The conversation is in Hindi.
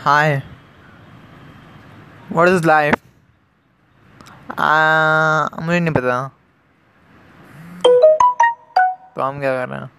Hi is is life ah, मुझे नहीं पता। तो हम क्या कर रहे हैं?